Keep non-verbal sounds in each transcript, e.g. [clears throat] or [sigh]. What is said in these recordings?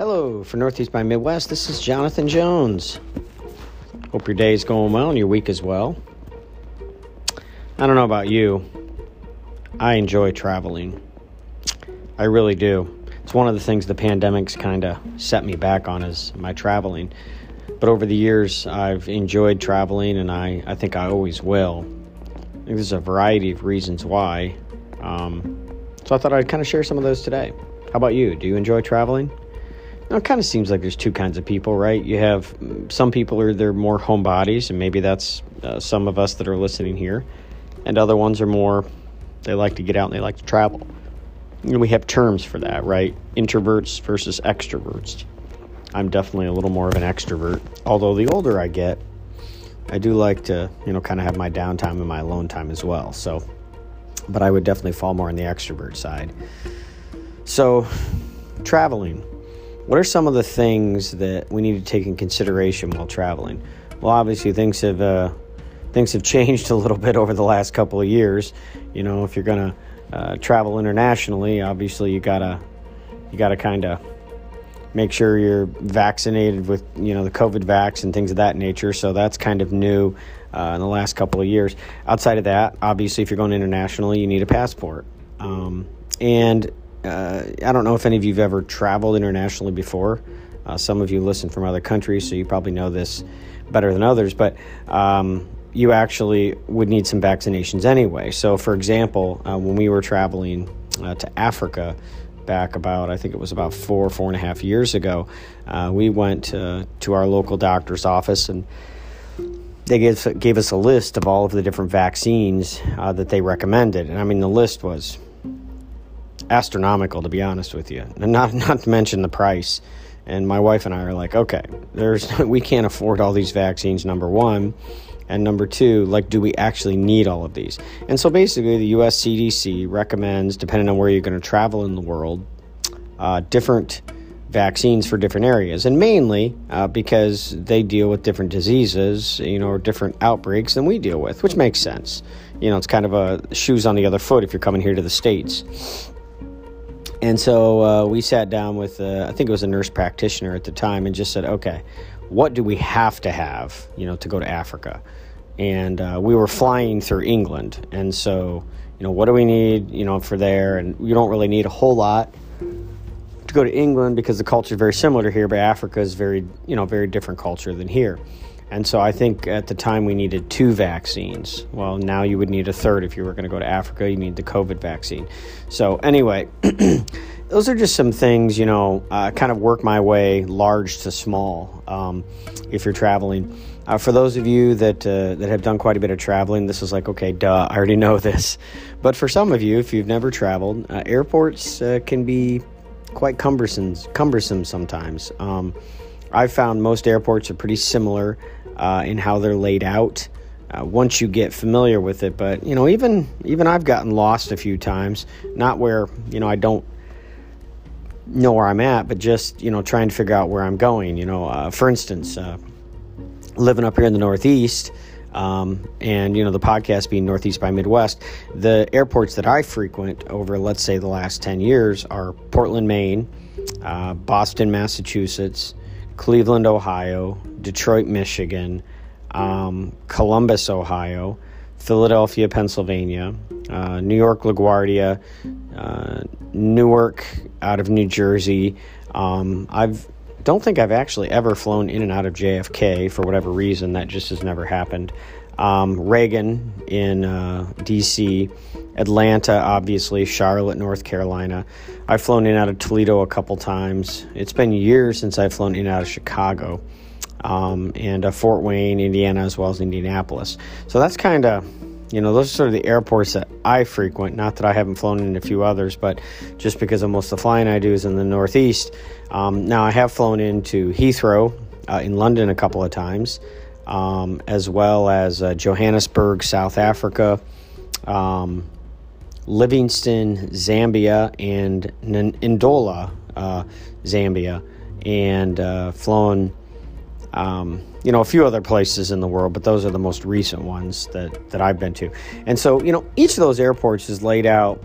Hello, for Northeast by Midwest, this is Jonathan Jones. Hope your day is going well and your week as well. I don't know about you, I enjoy traveling. I really do. It's one of the things the pandemic's kind of set me back on is my traveling. But over the years, I've enjoyed traveling, and I, I think I always will. I think there's a variety of reasons why. Um, so I thought I'd kind of share some of those today. How about you? Do you enjoy traveling? It kind of seems like there's two kinds of people, right? You have some people are they're more homebodies, and maybe that's uh, some of us that are listening here, and other ones are more they like to get out and they like to travel. And we have terms for that, right? Introverts versus extroverts. I'm definitely a little more of an extrovert. Although the older I get, I do like to, you know, kind of have my downtime and my alone time as well. So, but I would definitely fall more on the extrovert side. So, traveling. What are some of the things that we need to take in consideration while traveling? Well, obviously things have uh, things have [laughs] changed a little bit over the last couple of years. You know, if you're gonna uh, travel internationally, obviously you gotta you gotta kind of make sure you're vaccinated with you know the COVID vax and things of that nature. So that's kind of new uh, in the last couple of years. Outside of that, obviously, if you're going internationally, you need a passport. Um, and uh, I don't know if any of you've ever traveled internationally before. Uh, some of you listen from other countries, so you probably know this better than others. But um, you actually would need some vaccinations anyway. So, for example, uh, when we were traveling uh, to Africa back about, I think it was about four, four and a half years ago, uh, we went to our local doctor's office and they gave, gave us a list of all of the different vaccines uh, that they recommended. And I mean, the list was astronomical, to be honest with you, and not, [laughs] not to mention the price. And my wife and I are like, okay, there's [laughs] we can't afford all these vaccines. Number one, and number two, like, do we actually need all of these? And so basically, the US CDC recommends, depending on where you're going to travel in the world, uh, different vaccines for different areas. And mainly uh, because they deal with different diseases, you know, or different outbreaks than we deal with, which makes sense. You know, it's kind of a shoes on the other foot if you're coming here to the States. And so uh, we sat down with, uh, I think it was a nurse practitioner at the time, and just said, okay, what do we have to have, you know, to go to Africa? And uh, we were flying through England, and so you know, what do we need, you know, for there? And you don't really need a whole lot to go to England because the culture is very similar to here, but Africa is very, you know, very different culture than here. And so I think at the time we needed two vaccines. Well, now you would need a third if you were going to go to Africa. You need the COVID vaccine. So anyway, [clears throat] those are just some things, you know, uh, kind of work my way large to small um, if you're traveling. Uh, for those of you that uh, that have done quite a bit of traveling, this is like, okay, duh, I already know [laughs] this. But for some of you, if you've never traveled, uh, airports uh, can be quite cumbersome, cumbersome sometimes. Um, I've found most airports are pretty similar uh, in how they're laid out. Uh, once you get familiar with it. But you know, even even I've gotten lost a few times. Not where you know I don't know where I'm at, but just you know trying to figure out where I'm going. You know, uh, for instance, uh, living up here in the Northeast. Um, and you know the podcast being Northeast by Midwest, the airports that I frequent over, let's say, the last ten years are Portland, Maine, uh, Boston, Massachusetts, Cleveland, Ohio, Detroit, Michigan, um, Columbus, Ohio, Philadelphia, Pennsylvania, uh, New York, LaGuardia, uh, Newark, out of New Jersey. Um, I've don't think I've actually ever flown in and out of JFK for whatever reason. That just has never happened. Um, Reagan in uh, DC, Atlanta, obviously, Charlotte, North Carolina. I've flown in out of Toledo a couple times. It's been years since I've flown in out of Chicago um, and uh, Fort Wayne, Indiana, as well as Indianapolis. So that's kind of, you know, those are sort of the airports that I frequent. Not that I haven't flown in a few others, but just because of most of the flying I do is in the Northeast. Um, now, I have flown into Heathrow uh, in London a couple of times, um, as well as uh, Johannesburg, South Africa. Um, Livingstone, Zambia, and Ndola, uh, Zambia, and uh, flown um, you know, a few other places in the world, but those are the most recent ones that, that I've been to. And so, you know, each of those airports is laid out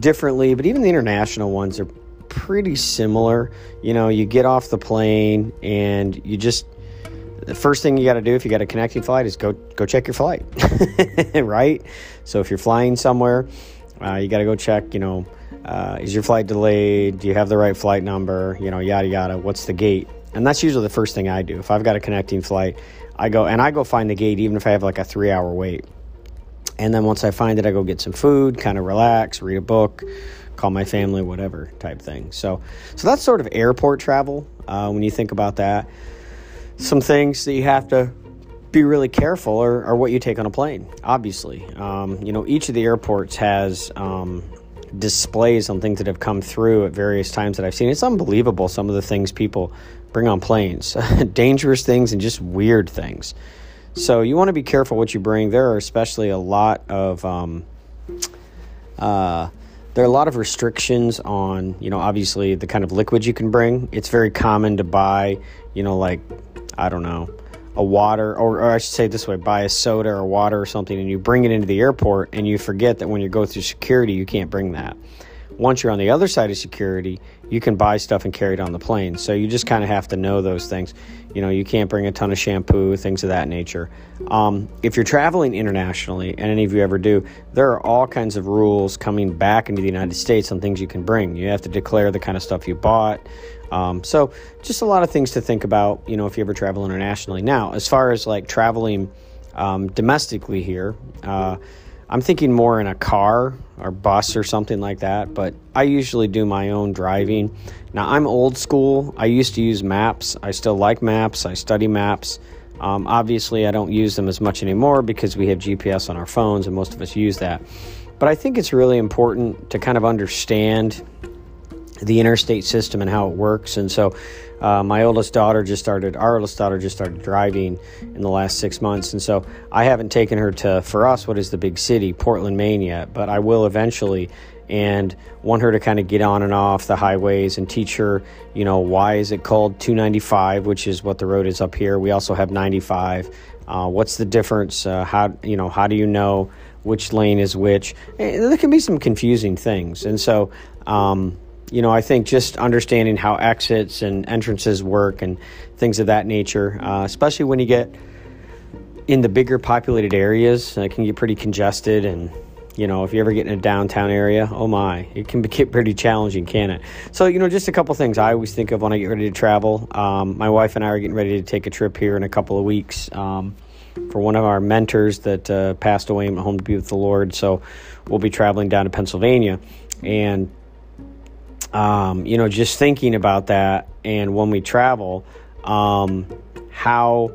differently, but even the international ones are pretty similar. You know, you get off the plane and you just the first thing you got to do if you got a connecting flight is go go check your flight, [laughs] right? So if you're flying somewhere, uh, you got to go check. You know, uh, is your flight delayed? Do you have the right flight number? You know, yada yada. What's the gate? And that's usually the first thing I do. If I've got a connecting flight, I go and I go find the gate, even if I have like a three hour wait. And then once I find it, I go get some food, kind of relax, read a book, call my family, whatever type thing. So, so that's sort of airport travel uh, when you think about that. Some things that you have to be really careful are, are what you take on a plane. Obviously, um, you know each of the airports has um, displays on things that have come through at various times that I've seen. It's unbelievable some of the things people bring on planes, [laughs] dangerous things and just weird things. So you want to be careful what you bring. There are especially a lot of um, uh, there are a lot of restrictions on you know obviously the kind of liquids you can bring. It's very common to buy you know like I don't know a water or, or I should say this way buy a soda or water or something and you bring it into the airport and you forget that when you go through security you can't bring that once you're on the other side of security, you can buy stuff and carry it on the plane. So you just kind of have to know those things. You know, you can't bring a ton of shampoo, things of that nature. Um, if you're traveling internationally, and any of you ever do, there are all kinds of rules coming back into the United States on things you can bring. You have to declare the kind of stuff you bought. Um, so just a lot of things to think about, you know, if you ever travel internationally. Now, as far as like traveling um, domestically here, uh, I'm thinking more in a car or bus or something like that, but I usually do my own driving. Now, I'm old school. I used to use maps. I still like maps. I study maps. Um, obviously, I don't use them as much anymore because we have GPS on our phones and most of us use that. But I think it's really important to kind of understand the interstate system and how it works. And so, uh, my oldest daughter just started, our oldest daughter just started driving in the last six months. And so, I haven't taken her to, for us, what is the big city, Portland, Maine yet, but I will eventually. And want her to kind of get on and off the highways and teach her, you know, why is it called 295, which is what the road is up here. We also have 95. Uh, what's the difference? Uh, how you know? How do you know which lane is which? And eh, there can be some confusing things, and so um, you know, I think just understanding how exits and entrances work and things of that nature, uh, especially when you get in the bigger populated areas, it can get pretty congested. And, you know, if you ever get in a downtown area, oh my, it can [laughs] get pretty challenging, can it? So, you know, just a couple things I always think of when I get ready to travel. Um, my wife and I are getting ready to take a trip here in a couple of weeks. Um, for one of our mentors that uh, passed away and went home to be with the Lord. So we'll be traveling down to Pennsylvania. And um, you know, just thinking about that and when we travel, um, how,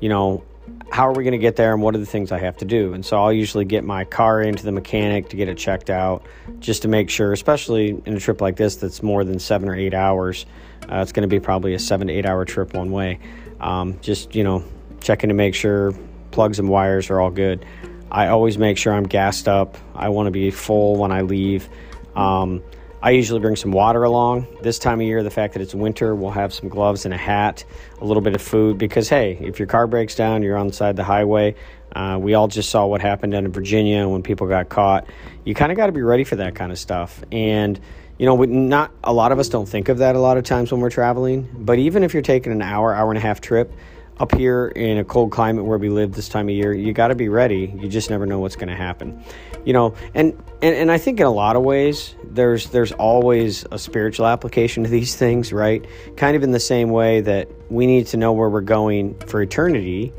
you know, how are we going to get there and what are the things I have to do? And so I'll usually get my car into the mechanic to get it checked out just to make sure, especially in a trip like this that's more than seven or eight hours. Uh, it's going to be probably a seven to eight hour trip one way. Um, just, you know, checking to make sure plugs and wires are all good. I always make sure I'm gassed up. I want to be full when I leave. Um, I usually bring some water along. This time of year, the fact that it's winter, we'll have some gloves and a hat, a little bit of food because, hey, if your car breaks down, you're on the side of the highway. Uh, we all just saw what happened down in Virginia when people got caught. You kind of got to be ready for that kind of stuff. And, you know, not a lot of us don't think of that a lot of times when we're traveling. But even if you're taking an hour, hour and a half trip, up here in a cold climate where we live this time of year, you got to be ready. You just never know what's going to happen, you know. And, and and I think in a lot of ways, there's there's always a spiritual application to these things, right? Kind of in the same way that we need to know where we're going for eternity.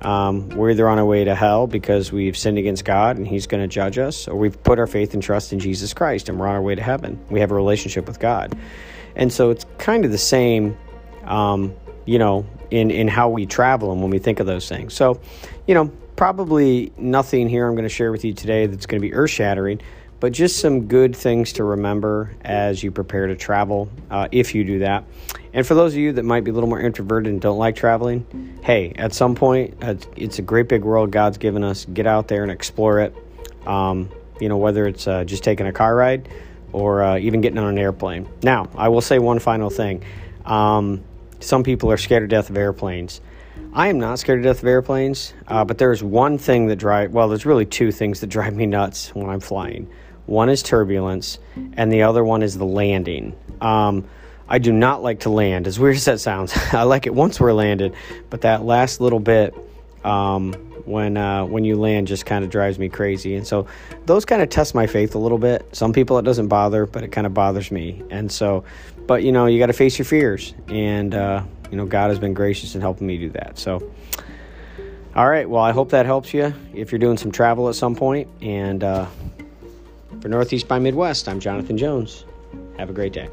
Um, we're either on our way to hell because we've sinned against God and He's going to judge us, or we've put our faith and trust in Jesus Christ and we're on our way to heaven. We have a relationship with God, and so it's kind of the same. Um, you know, in, in how we travel and when we think of those things. So, you know, probably nothing here I'm going to share with you today that's going to be earth shattering, but just some good things to remember as you prepare to travel, uh, if you do that. And for those of you that might be a little more introverted and don't like traveling, hey, at some point, it's a great big world God's given us. Get out there and explore it. Um, you know, whether it's uh, just taking a car ride or uh, even getting on an airplane. Now, I will say one final thing. Um, some people are scared to death of airplanes. I am not scared to death of airplanes, uh, but there's one thing that drive. Well, there's really two things that [laughs] drive me nuts when I'm flying. one is turbulence, and the other one is the landing. Um, I do not like to land, as weird as that sounds. [laughs] I like it once we're landed, but that last little bit um, when uh, when you land just kind of drives me crazy. And so those kind of test my faith a little bit. Some people it doesn't bother, but it kind of bothers me. And so, but you know, you got to face your fears, and uh, you know, God has been gracious in helping me do that. So. All right. Well, I hope that helps you if you're doing some travel at some point. And uh, for Northeast by Midwest, I'm Jonathan Jones. Have a great day.